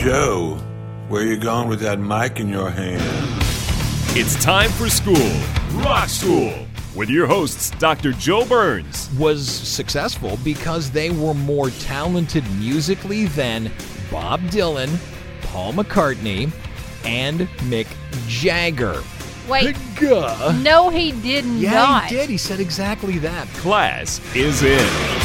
Joe, where you going with that mic in your hand? It's time for school, Rock School, with your hosts, Dr. Joe Burns. was successful because they were more talented musically than Bob Dylan, Paul McCartney, and Mick Jagger. Wait, Gah. no, he did not. Yeah, not. he did. He said exactly that. Class is in.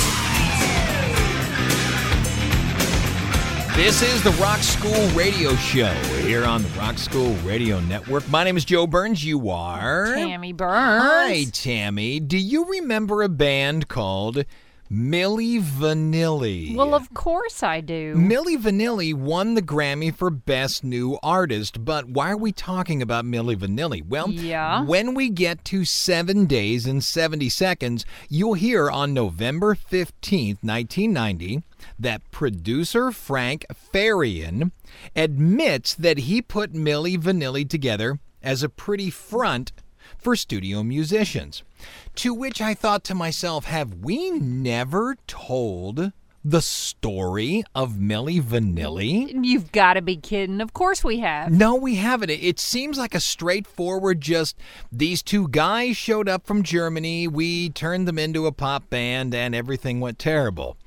This is the Rock School Radio Show here on the Rock School Radio Network. My name is Joe Burns. You are? Tammy Burns. Hi, Tammy. Do you remember a band called Milli Vanilli? Well, of course I do. Milli Vanilli won the Grammy for Best New Artist, but why are we talking about Milli Vanilli? Well, Yeah. when we get to seven days and 70 seconds, you'll hear on November 15th, 1990, that producer Frank Farian admits that he put Milli Vanilli together as a pretty front for studio musicians. To which I thought to myself, have we never told the story of Milli Vanilli? You've got to be kidding. Of course we have. No, we haven't. It- It seems like a straightforward just these two guys showed up from Germany, we turned them into a pop band, and everything went terrible.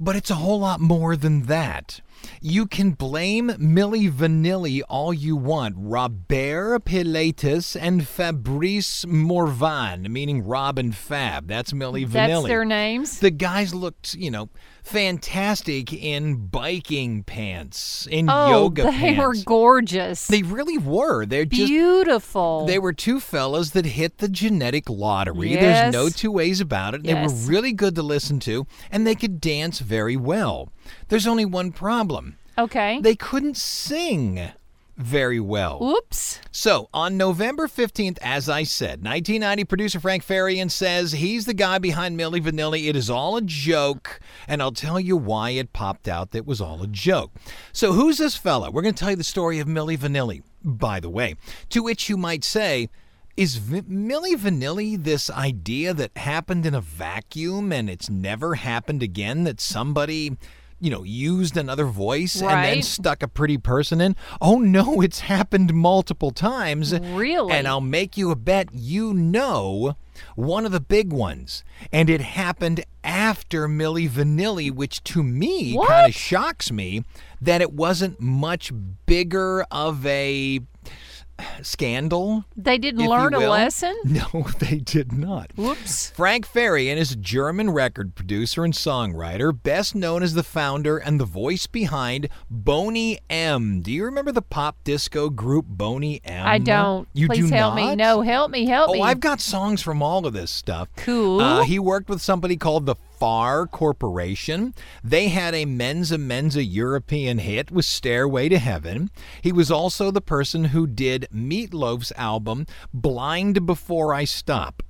But it's a whole lot more than that. You can blame Milli Vanilli all you want. Robert Pilatus and Fabrice Morvan, meaning Rob and Fab. That's Milli Vanilli. That's their names. The guys looked, you know, fantastic in biking pants, in oh, yoga they pants. They were gorgeous. They really were. They're just Beautiful. they were two fellas that hit the genetic lottery. Yes. There's no two ways about it. They were really good to listen to, and they could dance very well. There's only one problem. okay. They couldn't sing very well. Oops. So, on November 15th, as I said, 1990, producer Frank Farian says he's the guy behind Milli Vanilli. It is all a joke, and I'll tell you why it popped out that was all a joke. So, who's this fella? We're going to tell you the story of Milli Vanilli, by the way. To which you might say, is v- Milli Vanilli this idea that happened in a vacuum and it's never happened again? That somebody, you know, used another voice and then stuck a pretty person in? Oh no, it's happened multiple times. Really? And I'll make you a bet you know one of the big ones. And it happened after Milli Vanilli, which to me kind of shocks me that it wasn't much bigger of a scandal. They didn't learn a lesson? No, they did not. Whoops. Frank Farian is a German record producer and songwriter, best known as the founder and the voice behind Boney M. Do you remember the pop disco group Boney M? I don't. You Please do help not? me. No, help me. Help Oh, me. I've got songs from all of this stuff. Cool. Uh, he worked with somebody called the Far Corporation. They had a Menza Menza European hit with Stairway to Heaven. He was also the person who did Meatloaf's album Blind Before I Stop.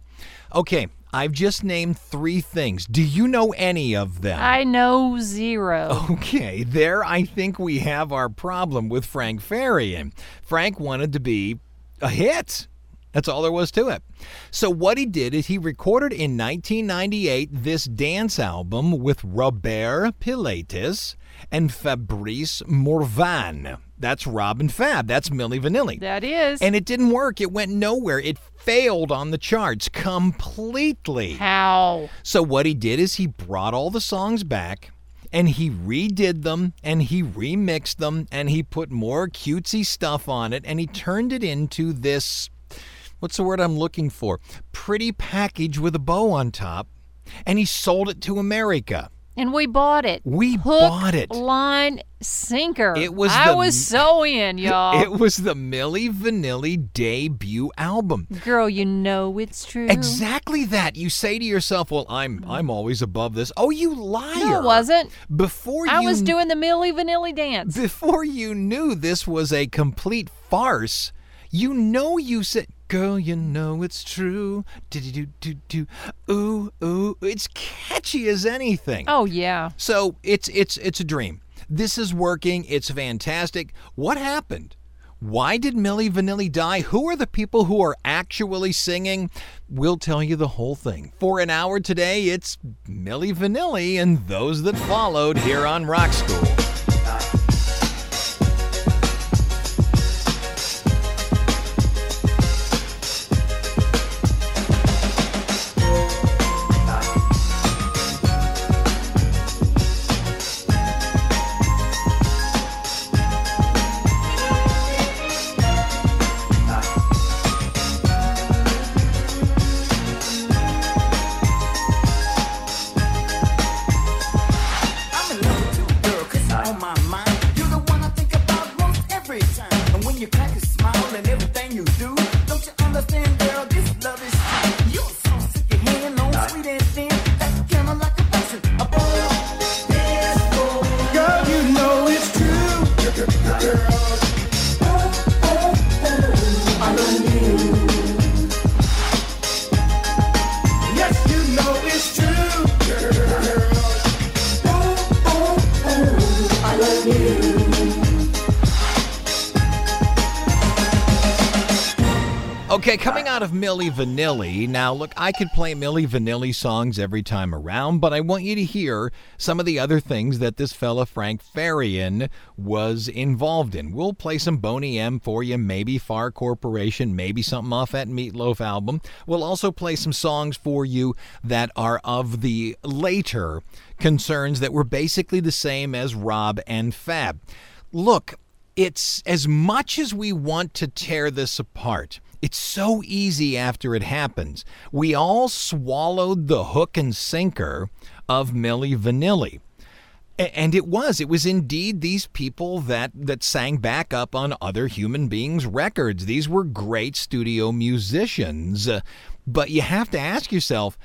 Okay, I've just named three things. Do you know any of them? I know zero. Okay, there I think we have our problem with Frank Farian. Frank wanted to be a hit. That's all there was to it. So what he did is he recorded in 1998 this dance album with Robert Pilatus and Fabrice Morvan. That's Rob and Fab. That's Milli Vanilli. That is. And it didn't work. It went nowhere. It failed on the charts completely. How? So what he did is he brought all the songs back and he redid them and he remixed them and he put more cutesy stuff on it and he turned it into this what's the word I'm looking for? Pretty package with a bow on top and he sold it to America. And we bought it. We Hook, bought it. Line, sinker. It was I the- was so in, y'all. It was the Milli Vanilli debut album. Girl, you know it's true. Exactly that. You say to yourself, "Well, I'm I'm always above this." Oh, you liar! No, it wasn't. Before I you was doing the Milli Vanilli dance. before you knew this was a complete farce, you know you said, "Girl, you know it's true." Do do do do. Ooh ooh. It's catchy as anything. oh yeah. So it's it's it's a dream. This is working. It's fantastic. What happened? Why did Milli Vanilli die? Who are the people who are actually singing? We'll tell you the whole thing. For an hour today, it's Milli Vanilli and those that followed here on Rock School. Milli Vanilli. Now, look, I could play Milli Vanilli songs every time around, but I want you to hear some of the other things that this fella Frank Farian was involved in. We'll play some Boney M for you, maybe Far Corporation, maybe something off that Meatloaf album. We'll also play some songs for you that are of the later concerns that were basically the same as Rob and Fab. Look, it's as much as we want to tear this apart. It's so easy after it happens. We all swallowed the hook and sinker of Milli Vanilli. And it was. It was indeed these people that, that sang back up on other human beings' records. These were great studio musicians. Uh, But you have to ask yourself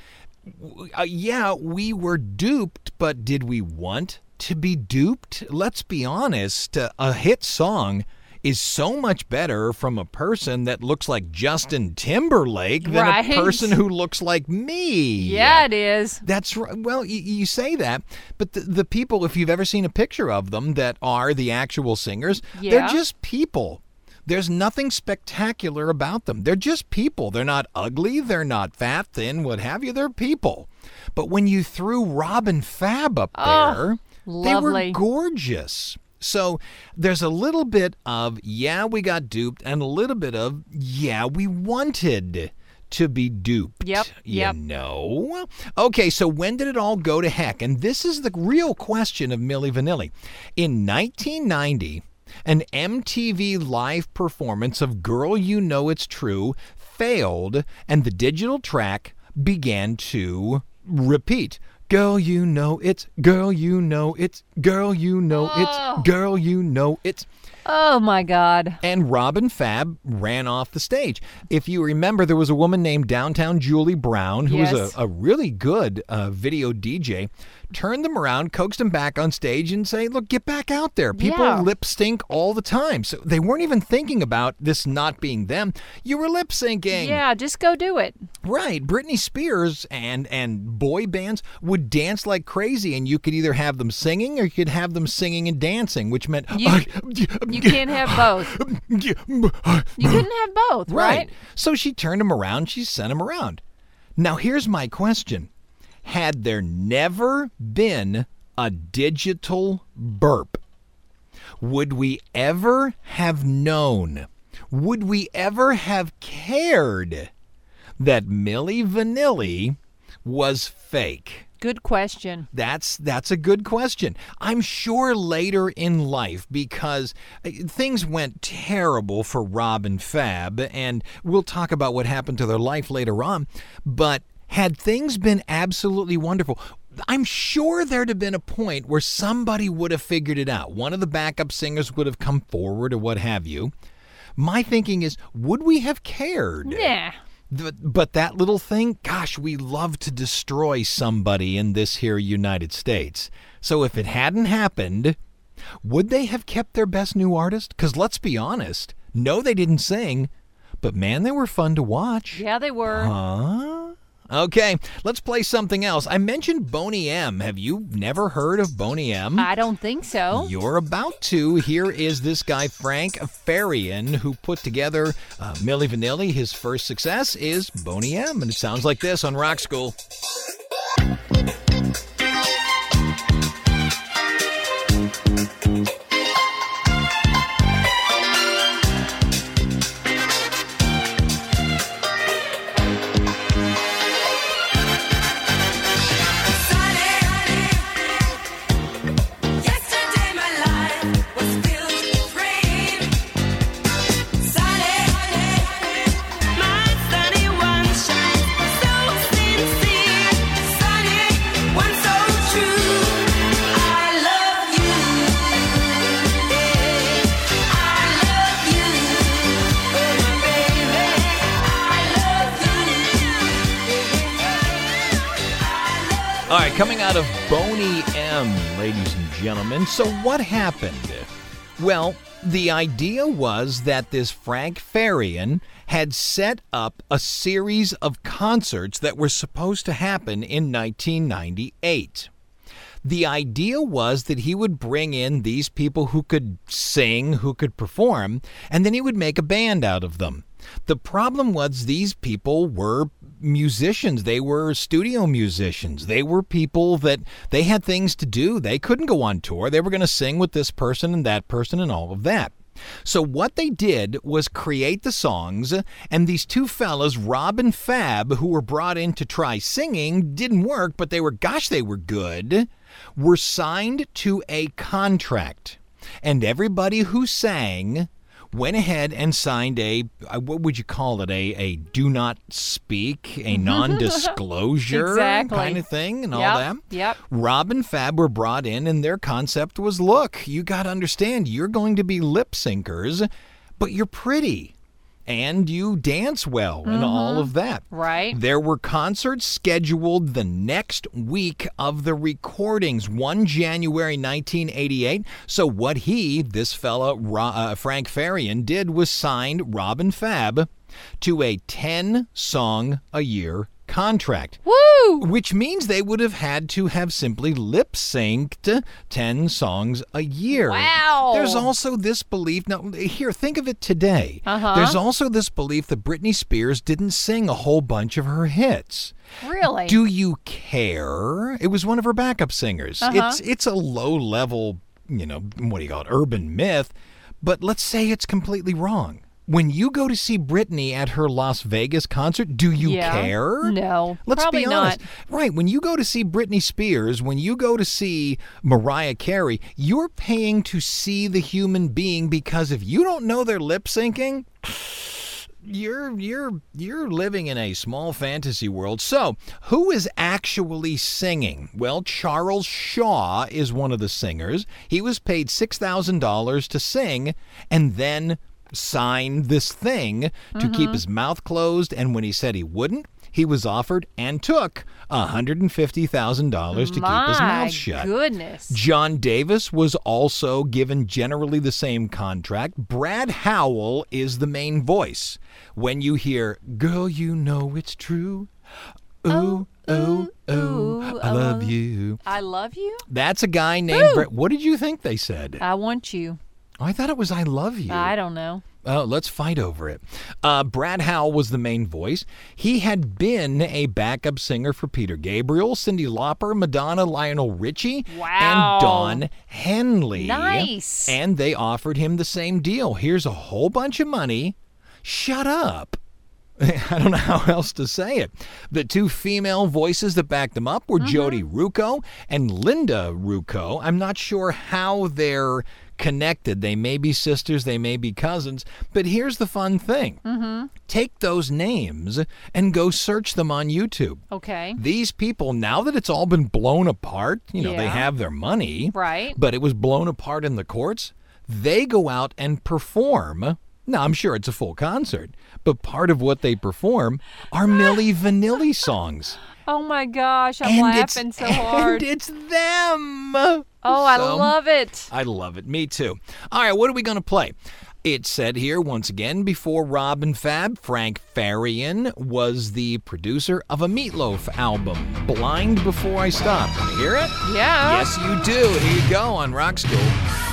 uh, yeah, we were duped, but did we want to be duped? Let's be honest. Uh, a hit song is so much better from a person that looks like Justin Timberlake than Right. a person who looks like me. Yeah, it is. That's right. Well, you, you say that, but the, the people, if you've ever seen a picture of them that are the actual singers, they're just people. There's nothing spectacular about them. They're just people. They're not ugly. They're not fat, thin, what have you. They're people. But when you threw Rob and Fab up Oh, there, they were gorgeous. So there's a little bit of, yeah, we got duped, and a little bit of, yeah, we wanted to be duped. Yep, You yep. know? Okay, so when did it all go to heck? And this is the real question of Milli Vanilli. In 1990, an MTV live performance of Girl You Know It's True failed, and the digital track began to repeat. Girl, you know it's, girl, you know it's, girl, you know Oh. it's, girl, you know it's. Oh my God. And Rob and Fab ran off the stage. If you remember, there was a woman named Downtown Julie Brown who was a, a really good uh, video DJ. Turned them around, coaxed them back on stage, and say, "Look, get back out there." People Yeah. lip sync all the time, so they weren't even thinking about this not being them. You were lip syncing. Yeah, just go do it. Right. Britney Spears and and boy bands would dance like crazy, and you could either have them singing or you could have them singing and dancing, which meant You- You can't have both. You couldn't have both, right? So she turned them around, she sent them around. Now here's my question. Had there never been a digital burp, would we ever have known? Would we ever have cared that Milli Vanilli was fake? Good question. That's that's a good question. I'm sure later in life because uh, things went terrible for Rob and Fab and we'll talk about what happened to their life later on, but had things been absolutely wonderful, I'm sure there'd have been a point where somebody would have figured it out. One of the backup singers would have come forward or what have you. My thinking is, would we have cared? Th- But that little thing, gosh, we love to destroy somebody in this here United States. So if it hadn't happened, would they have kept their best new artist? Because let's be honest, no, they didn't sing, but man, they were fun to watch. Yeah, they were. Huh? Okay, let's play something else. I mentioned Boney M. Have you never heard of Boney M? I don't think so. You're about to. Here is this guy, Frank Farian, who put together uh, Milli Vanilli. His first success is Boney M. And it sounds like this on Rock School. Gentlemen. So, what happened? Well, the idea was that this Frank Farian had set up a series of concerts that were supposed to happen in 1998. The idea was that he would bring in these people who could sing, who could perform, and then he would make a band out of them. The problem was these people were musicians. They were studio musicians. They were people that they had things to do. They couldn't go on tour. They were going to sing with this person and that person and all of that. So what they did was create the songs, and these two fellas, Rob and Fab, who were brought in to try singing, didn't work, but they were, gosh, they were good, were signed to a contract. And everybody who sang went ahead and signed a uh, what would you call it a a do not speak a non-disclosure Exactly. kind of thing and all Yep, that yep. Rob and Fab were brought in, and their concept was look, you got to understand, you're going to be lip syncers, but you're pretty. And you dance well and all of that. Right. There were concerts scheduled the next week of the recordings, 1 January 1988. So, what he, this fella, uh, Frank Farian, did was signed Rob and Fab to a 10 song a year contract Woo! which means they would have had to have simply lip synced 10 songs a year. Wow. There's also this belief. Now, here, think of it today. Uh-huh. There's also this belief that Britney Spears didn't sing a whole bunch of her hits. Really? Do you care? It was one of her backup singers. Uh-huh. It's it's a low level, you know, what do you call it, urban myth, but let's say it's completely wrong. When you go to see Britney at her Las Vegas concert, do you Yeah. care? No, Let's probably be honest. not. Right. When you go to see Britney Spears, when you go to see Mariah Carey, you're paying to see the human being because if you don't know they're lip syncing, you're you're you're living in a small fantasy world. So, who is actually singing? Well, Charles Shaw is one of the singers. He was paid $6,000 to sing and then signed this thing to keep mm-hmm. his mouth closed and when he said he wouldn't, he was offered and took $150,000 to keep his mouth shut. goodness. John Davis was also given generally the same contract. Brad Howell is the main voice. When you hear, Girl, you know it's true. Ooh, oh, ooh, ooh, ooh, I love you. I love you. That's a guy named Brett. What did you think they said? I want you. I thought it was I love you. I don't know. Oh, let's fight over it. Uh, Brad Howell was the main voice. He had been a backup singer for Peter Gabriel, Cyndi Lauper, Madonna, Lionel Richie, Wow. and Don Henley. Nice. And they offered him the same deal. Here's a whole bunch of money. Shut up. I don't know how else to say it. The two female voices that backed them up were Jody Rocco and Linda Rocco. I'm not sure how their connected. They may be sisters, they may be cousins, but here's the fun thing. Mm-hmm. Take those names and go search them on YouTube. Okay. These people, now that it's all been blown apart, you know, they have their money, Right. but it was blown apart in the courts. They go out and perform. Now, I'm sure it's a full concert, but part of what they perform are Milli Vanilli songs. Oh my gosh, I'm and laughing so hard. And it's them. oh, I So- love it. I love it. Me too. All right, what are we going to play? It said here once again before Rob and Fab, Frank Farian was the producer of a Meatloaf album, Blind Before I Stop. Want to hear it? Yeah. Yes, you do. Here you go on Rock School.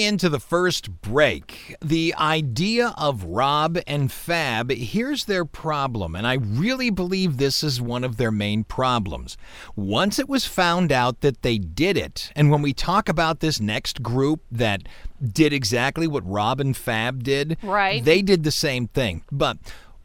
Coming into the first break, the idea of Rob and Fab, here's their problem, and I really believe this is one of their main problems. Once it was found out that they did it, and when we talk about this next group that did exactly what Rob and Fab did, Right. they did the same thing. But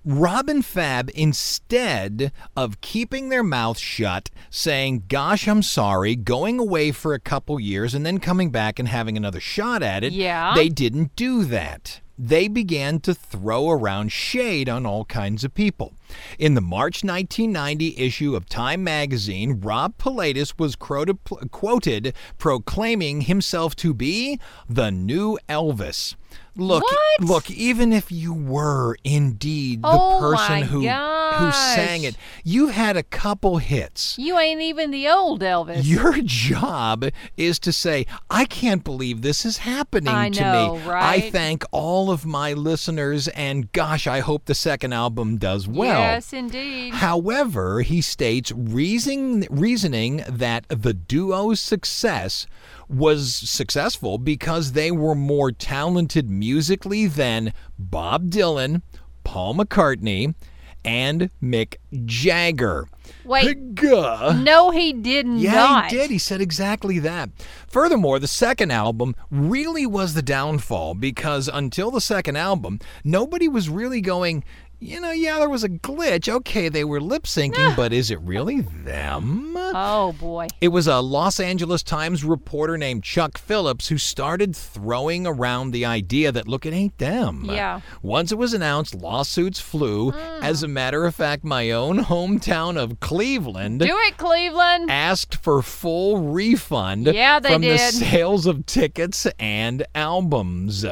Rob and Fab, instead of keeping their mouth shut, saying, Gosh, I'm sorry, going away for a couple years and then coming back and having another shot at it, Yeah. they didn't do that. They began to throw around shade on all kinds of people. In the March 1990 issue of Time magazine, Rob Pilatus was quoted, quoted proclaiming himself to be the new Elvis. Look, What? look, even if you were indeed the Oh person who who sang it, you had a couple hits. You ain't even the old Elvis. Your job is to say, I can't believe this is happening I to know, me. I right? thank all of my listeners, and gosh, I hope the second album does well. Yes, indeed. However, he states reasoning, reasoning that the duo's success was successful because they were more talented musically than Bob Dylan, Paul McCartney, and Mick Jagger. Wait. No, he did Yeah, not. he did. He said exactly that. Furthermore, the second album really was the downfall because until the second album, nobody was really going, you know, yeah, there was a glitch. Okay, they were lip syncing, but is it really them? Oh boy. It was a Los Angeles Times reporter named Chuck Phillips who started throwing around the idea that, look, it ain't them. Yeah. Once it was announced, lawsuits flew. Hmm. As a matter of fact, my own hometown of Cleveland Do it, Cleveland. asked for full refund Yeah, they from the sales of tickets and albums.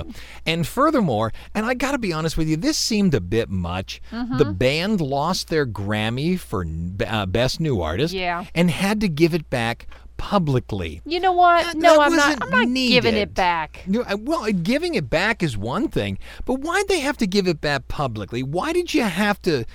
And furthermore, and I got to be honest with you, this seemed a bit much. Mm-hmm. The band lost their Grammy for uh, Best New Artist Yeah. and had to give it back publicly. You know what? That- no, that I'm not. I'm not giving it back. Uh, Well, giving it back is one thing, but why'd they have to give it back publicly? Why did you have to,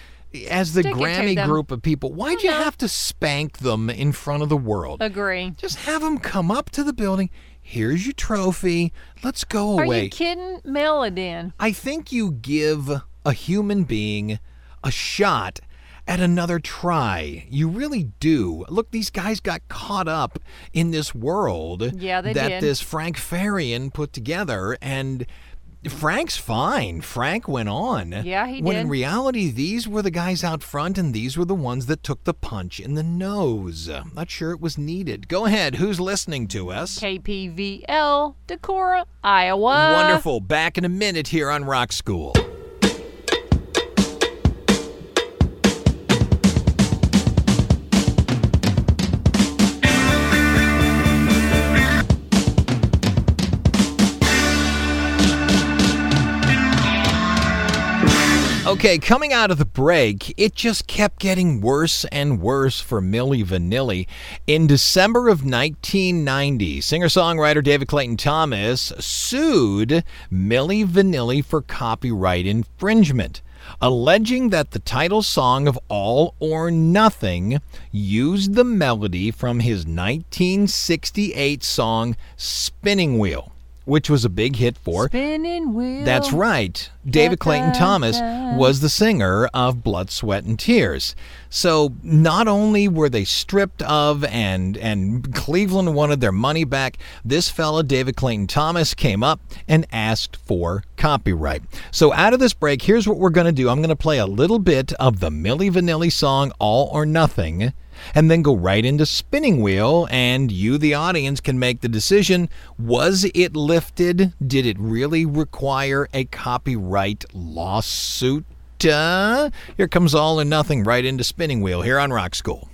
as the Stick Grammy group of people, why'd you have to spank them in front of the world? Agree. Just have them come up to the building. Here's your trophy. Let's go Are away. you kidding? Mail it in. I think you give a human being a shot at another try. You really do. Look, these guys got caught up in this world Yeah, that did. this Frank Farian put together and Frank's fine. Frank went on. Yeah, he when in reality, these were the guys out front, and these were the ones that took the punch in the nose. Not sure it was needed. Go ahead. Who's listening to us? KPVL, Decorah, Iowa. Wonderful. Back in a minute here on Rock School. Okay, coming out of the break, it just kept getting worse and worse for Milli Vanilli. In December of 1990, singer-songwriter David Clayton Thomas sued Milli Vanilli for copyright infringement, alleging that the title song of All or Nothing used the melody from his 1968 song Spinning Wheel, which was a big hit for Spinning wheel. that's right. David Clayton Thomas was the singer of Blood, Sweat, and Tears. So not only were they stripped of and and Cleveland wanted their money back, this fella David Clayton Thomas came up and asked for copyright. So out of this break, here's what we're going to do. I'm going to play a little bit of the Milli Vanilli song All or Nothing and then go right into spinning wheel and you the audience can make the decision was it lifted? Did it really require a copyright lawsuit? Uh, here comes all or nothing right into spinning wheel here on rock school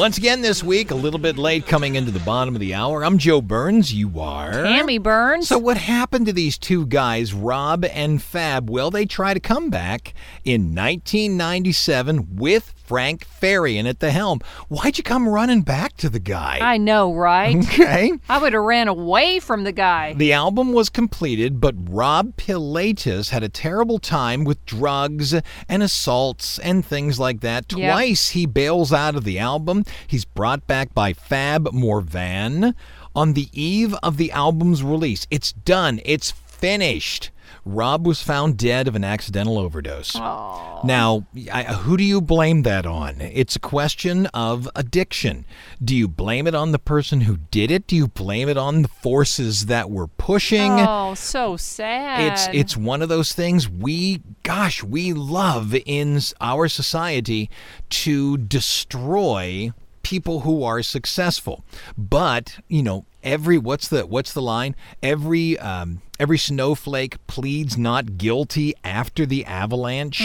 once again this week a little bit late coming into the bottom of the hour i'm joe burns you are Tammy Burns. So what happened to these two guys, Rob and Fab? Well, they try to come back in 1997 with Frank Farian at the helm. Why'd you come running back to the guy? I know, right? okay. I would have ran away from the guy. The album was completed, but Rob Pilatus had a terrible time with drugs and assaults and things like that. Yep. Twice he bails out of the album. He's brought back by Fab Morvan on the eve of the album's release. It's done, it's finished. Rob was found dead of an accidental overdose. Now, I, who do you blame that on? It's a question of addiction. Do you blame it on the person who did it? Do you blame it on the forces that were pushing? Oh, so sad. It's it's one of those things we gosh, we love in our society to destroy people who are successful. But, you know, every what's the what's the line? Every um every snowflake pleads not guilty after the avalanche.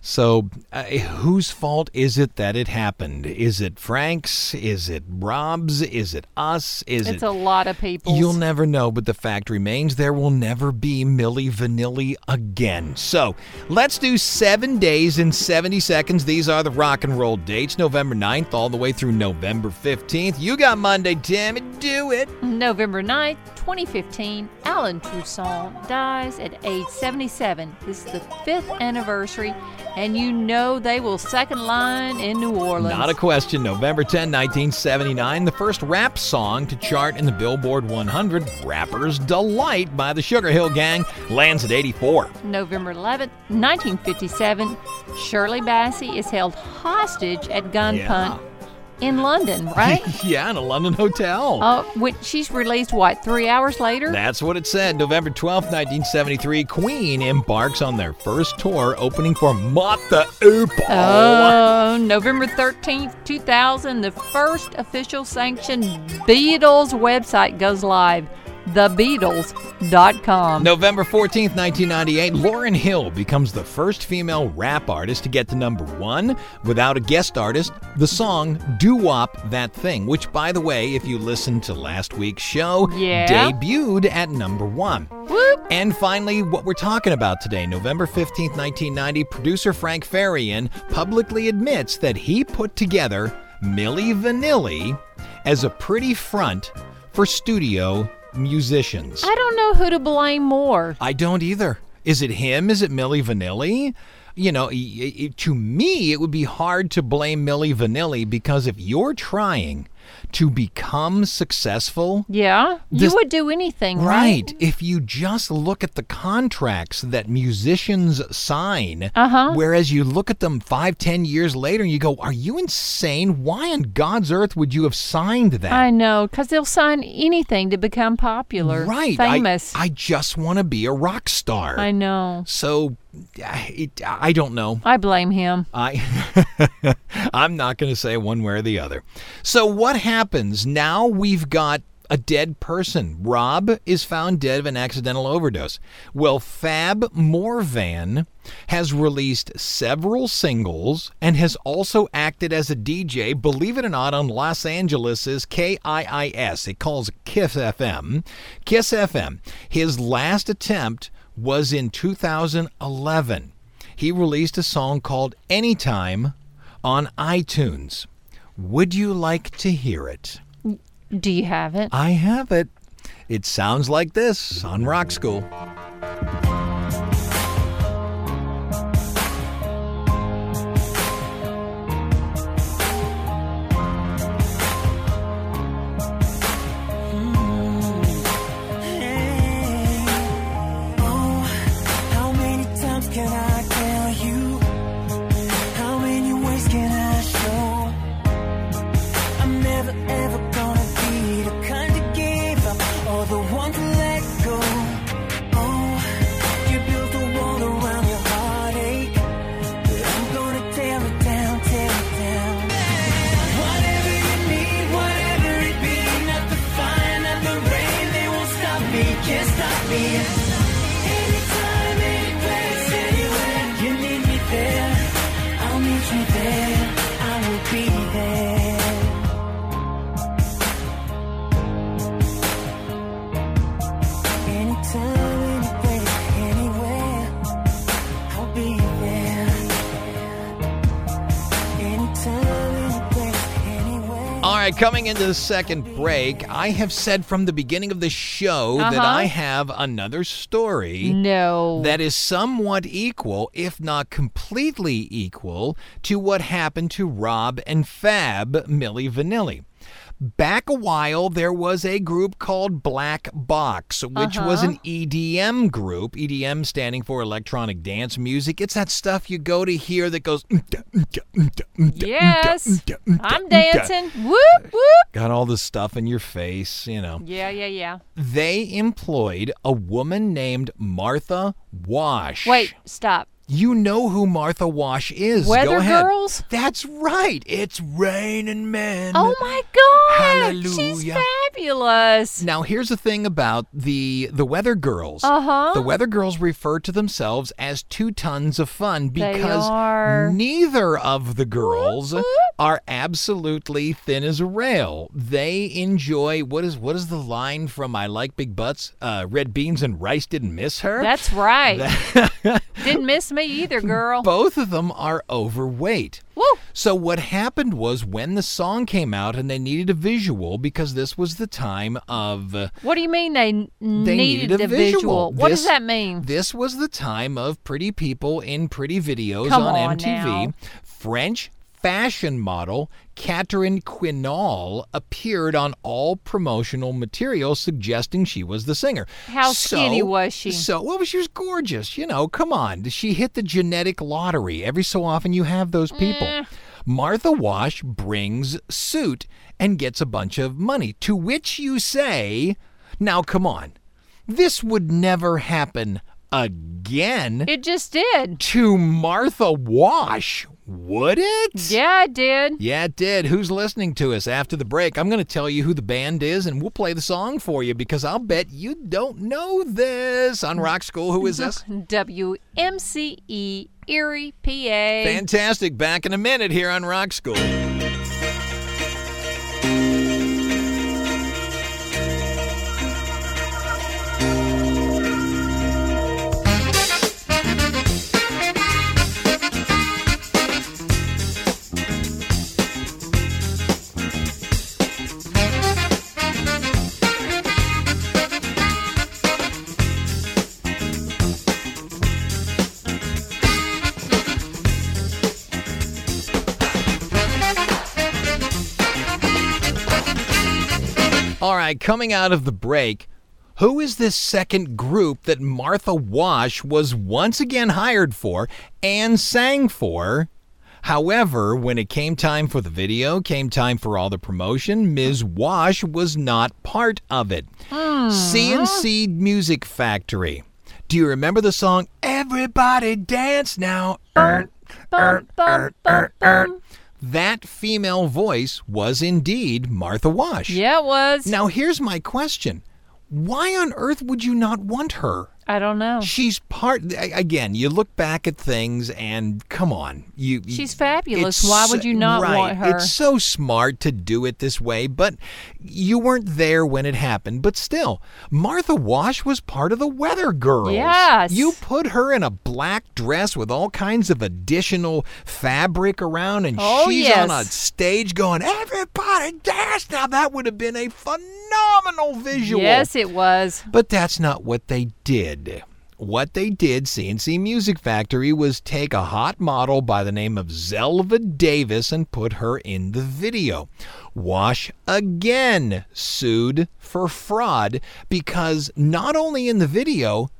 So, uh, whose fault is it that it happened? Is it Frank's? Is it Rob's? Is it us? Is It's it a lot of people. You'll never know, but the fact remains there will never be Milli Vanilli again. So let's do seven days in 70 seconds. These are the rock and roll dates November 9th all the way through November 15th. You got Monday, Tammy. Do it. November 9th, 2015, Allen Toussaint dies at age 77. This is the fifth anniversary, and you know they will second line in New Orleans. Not a question. November 10, 1979, the first rap song to chart in the Billboard 100, Rapper's Delight by the Sugar Hill Gang, lands at 84. November 11, 1957, Shirley Bassey is held hostage at gunpoint in London, right? yeah, in a London hotel. uh, when she's released, what, three hours later? That's what it said. November 12th, 1973, Queen embarks on their first tour, opening for Mott the Hoople. Oh, November 13th, 2000, the first official sanctioned Beatles website goes live. thebeatles.com. November 14th, 1998, Lauryn Hill becomes the first female rap artist to get to number one without a guest artist. The song Doo Wop That Thing, which, by the way, if you listened to last week's show, Yeah. debuted at number one. Whoop. And finally, what we're talking about today, November 15th, 1990, producer Frank Farian publicly admits that he put together Milli Vanilli as a pretty front for studio musicians. I don't know who to blame more. I don't either. Is it him? Is it Milli Vanilli? You know, i- i- to me, it would be hard to blame Milli Vanilli because if you're trying to become successful, Yeah, This- you would do anything, right? Right. If you just look at the contracts that musicians sign, Uh-huh. whereas you look at them five, ten years later and you go, Are you insane? Why on God's earth would you have signed that? I know, because they'll sign anything to become popular, right. Famous. I, just want to be a rock star. I know. So I- it, I don't know. I blame him. I I'm not going to say one way or the other. So what happens now? We've got a dead person. Rob is found dead of an accidental overdose. Well, Fab Morvan has released several singles and has also acted as a DJ, believe it or not, on Los Angeles' KIIS. It calls Kiss FM. Kiss FM. His last attempt was in 2011 he released a song called Anytime on iTunes. Would you like to hear it? Do you have it? I have it. It sounds like this on Rock School. Coming into the second break, I have said from the beginning of the show that Uh-huh. I have another story. No. that is somewhat equal, if not completely equal, to what happened to Rob and Fab Milli Vanilli. Back a while, there was a group called Black Box, which was Uh-huh. an EDM group. EDM standing for electronic dance music. It's that stuff you go to hear that goes. yes. I'm dancing. Whoop, whoop. Got all this stuff in your face, you know. Yeah, yeah, yeah. They employed a woman named Martha Wash. Wait, stop. You know who Martha Wash is. Weather Go ahead. Girls? That's right. It's Raining Men. Oh my God. Hallelujah. She's fabulous. Now here's the thing about the the Weather Girls. Uh-huh. The Weather Girls refer to themselves as two tons of fun because are. neither of the girls are absolutely thin as a rail. They enjoy what is what is the line from I Like Big Butts? Uh, red beans and rice didn't miss her. That's right. Didn't miss me either, girl. Both of them are overweight. Woo. So what happened was when the song came out and they needed a visual because this was the time of uh, What do you mean they, n- they needed, needed, a the visual? What This- does that mean? This was the time of pretty people in pretty videos on, on MTV. now. French fashion model Katrin Quinol appeared on all promotional material suggesting she was the singer. How skinny was she? So, well, she was gorgeous. You know, come on. She hit the genetic lottery. Every so often you have those people. Eh. Martha Wash brings suit and gets a bunch of money, to which you say, now come on. This would never happen again It just did. to Martha Wash. Would it? Yeah, it did. Yeah, it did. Who's listening to us after the break? I'm going to tell you who the band is and we'll play the song for you because I'll bet you don't know this. On Rock School, who is this? WMCE E, Erie, PA. Fantastic. Back in a minute here on Rock School. Right, coming out of the break, who is this second group that Martha Wash was once again hired for and sang for? However, when it came time for the video, came time for all the promotion, Ms. Wash was not part of it. C+C Music Factory. Do you remember the song Everybody Dance Now? Bum, bum, bum. That female voice was indeed Martha Wash. Yeah, it was. Now, here's my question Why on earth would you not want her? I don't know. She's part. Again, you look back at things and come on, you. She's fabulous. Why would you not right, want her? It's so smart to do it this way, but you weren't there when it happened. But still, Martha Wash was part of the Weather Girls. Yes. You put her in a black dress with all kinds of additional fabric around, and Oh, she's on a stage going, "Everybody dance!" Now that would have been a phenomenal visual. Yes, it was. But that's not what they did. What they did, C+C Music Factory, was take a hot model by the name of Zelma Davis and put her in the video. Wash again sued for fraud because not only in the video,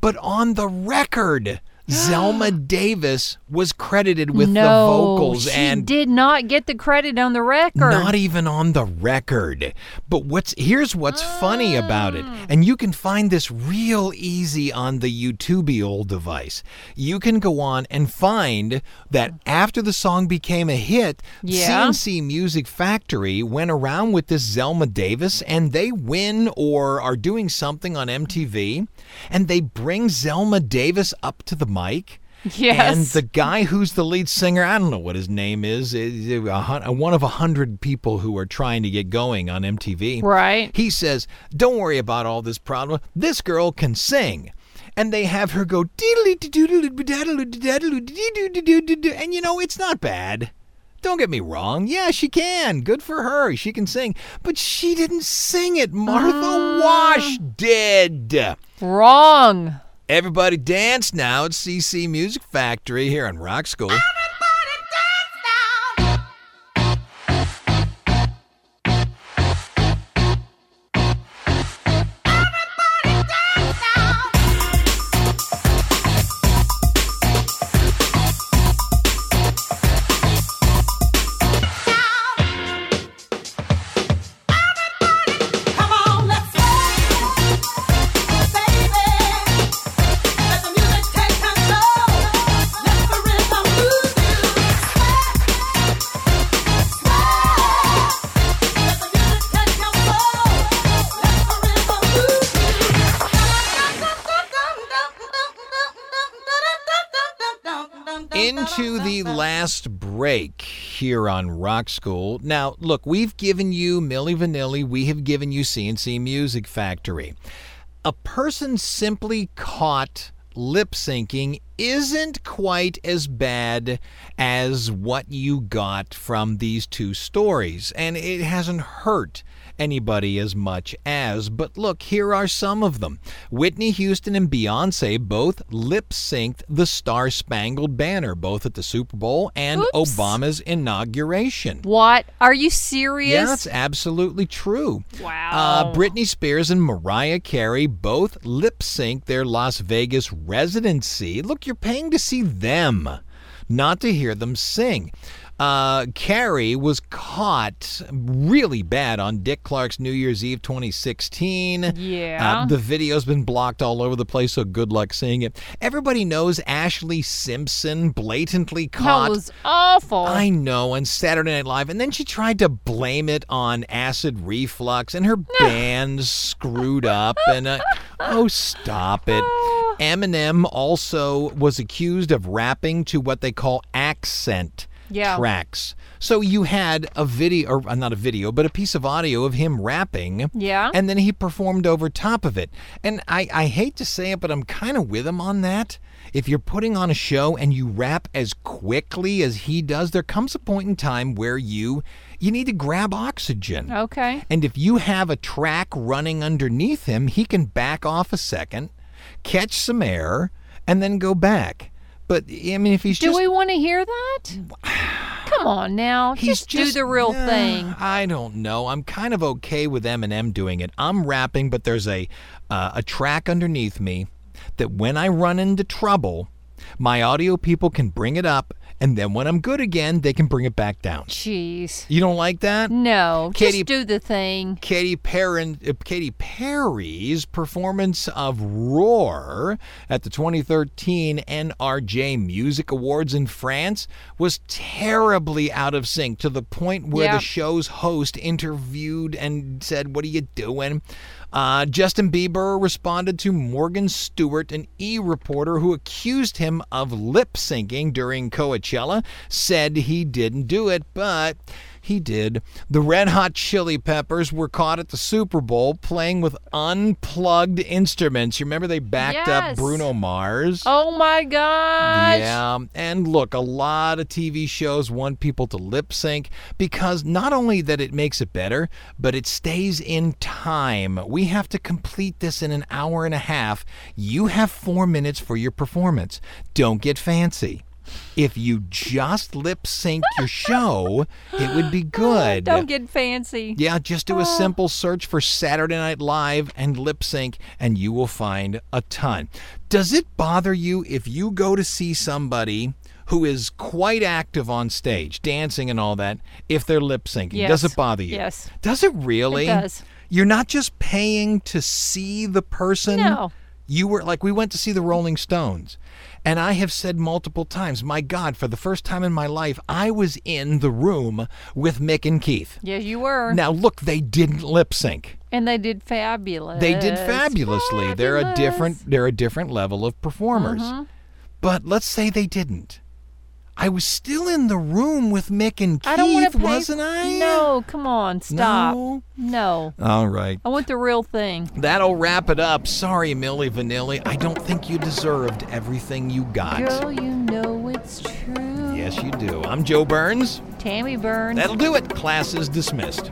but on the record, Zelma Davis was credited with no, the vocals she and did not get the credit on the record. not even on the record. But what's here's what's funny about it. Ah. And you can find this real easy on the YouTube old device. You can go on and find that after the song became a hit, Yeah. C+C Music Factory went around with this Zelma Davis and they win or are doing something on MTV and they bring Zelma Davis up to the mic. Yes. And the guy who's the lead singer, I don't know what his name is, is uh, uh, one of a hundred people who are trying to get going on MTV. Right. He says, Don't worry about all this problem. This girl can sing and they have her go and you know it's not bad don't get me wrong yeah she can good for her she can sing but she didn't sing it martha uh, wash did wrong Everybody dance now at CC Music Factory here on Rock School. Here on Rock School. Now, look, we've given you Milli Vanilli, we have given you C+C Music Factory. A person simply caught lip syncing isn't quite as bad as what you got from these two stories, and it hasn't hurt anybody as much as. But look, here are some of them. Whitney Houston and Beyonce both lip synced the Star Spangled Banner, both at the Super Bowl and Oops. Obama's inauguration. What? Are you serious? Yeah, that's absolutely true. Wow. Uh, Britney Spears and Mariah Carey both lip synced their Las Vegas residency. Look, you're paying to see them, not to hear them sing. Uh, Carey was caught really bad on Dick Clark's New Year's Eve 2016. Yeah. Uh, the video's been blocked all over the place, so good luck seeing it. Everybody knows Ashlee Simpson blatantly caught. That was awful. I know on Saturday Night Live, and then she tried to blame it on acid reflux, and her band screwed up. And uh, oh, stop it! Eminem also was accused of rapping to what they call accent Yeah. tracks. So you had a video, or uh, not a video, but a piece of audio of him rapping. Yeah. And then he performed over top of it. And I, I hate to say it, but I'm kind of with him on that. If you're putting on a show and you rap as quickly as he does, there comes a point in time where you you need to grab oxygen. okay. And if you have a track running underneath him, he can back off a second, catch some air, and then go back. But I mean, if he's Do just we want to hear that? Come on now. He's just, do the real uh, thing. I don't know. I'm kind of okay with Eminem doing it. I'm rapping, but there's a uh, a track underneath me that when I run into trouble, my audio people can bring it up, and then when I'm good again, they can bring it back down. Jeez. You don't like that? No. Katy- just do the thing. Katy Perry, uh, Katy Perry's performance of Roar at the 2013 NRJ Music Awards in France was terribly out of sync to the point where Yeah. the show's host interviewed and said, "What are you doing?" Uh, Justin Bieber responded to Morgan Stewart, an E reporter who accused him of lip syncing during Coachella, said he didn't do it, but he did. The Red Hot Chili Peppers were caught at the Super Bowl playing with unplugged instruments. You remember they backed up Bruno Mars? Oh my gosh. Yeah, and look, a lot of TV shows want people to lip sync because not only that it makes it better, but it stays in time. We have to complete this in an hour and a half. You have four minutes for your performance. Don't get fancy. If you just lip sync your show, it would be oh, good. Don't get fancy. Yeah, just do a oh. simple search for Saturday Night Live and lip sync, and you will find a ton. Does it bother you if you go to see somebody who is quite active on stage, dancing and all that, if they're lip syncing? Does it bother you? Yes. Does it really? It does. You're not just paying to see the person. No. You were like, we went to see the Rolling Stones. And I have said multiple times, my God, for the first time in my life, I was in the room with Mick and Keith. Yeah, you were. Now, look, they didn't lip sync. And they did fabulous. They did fabulously. They're a different they're a different level of performers. Mm-hmm. But let's say they didn't. I was still in the room with Mick and Keith, I don't want to pay. wasn't I? No, come on, stop. No? No. All right. I want the real thing. That'll wrap it up. Sorry, Milli Vanilli. I don't think you deserved everything you got. Girl, you know it's true. Yes, you do. I'm Joe Burns. Tammy Burns. That'll do it. Class is dismissed.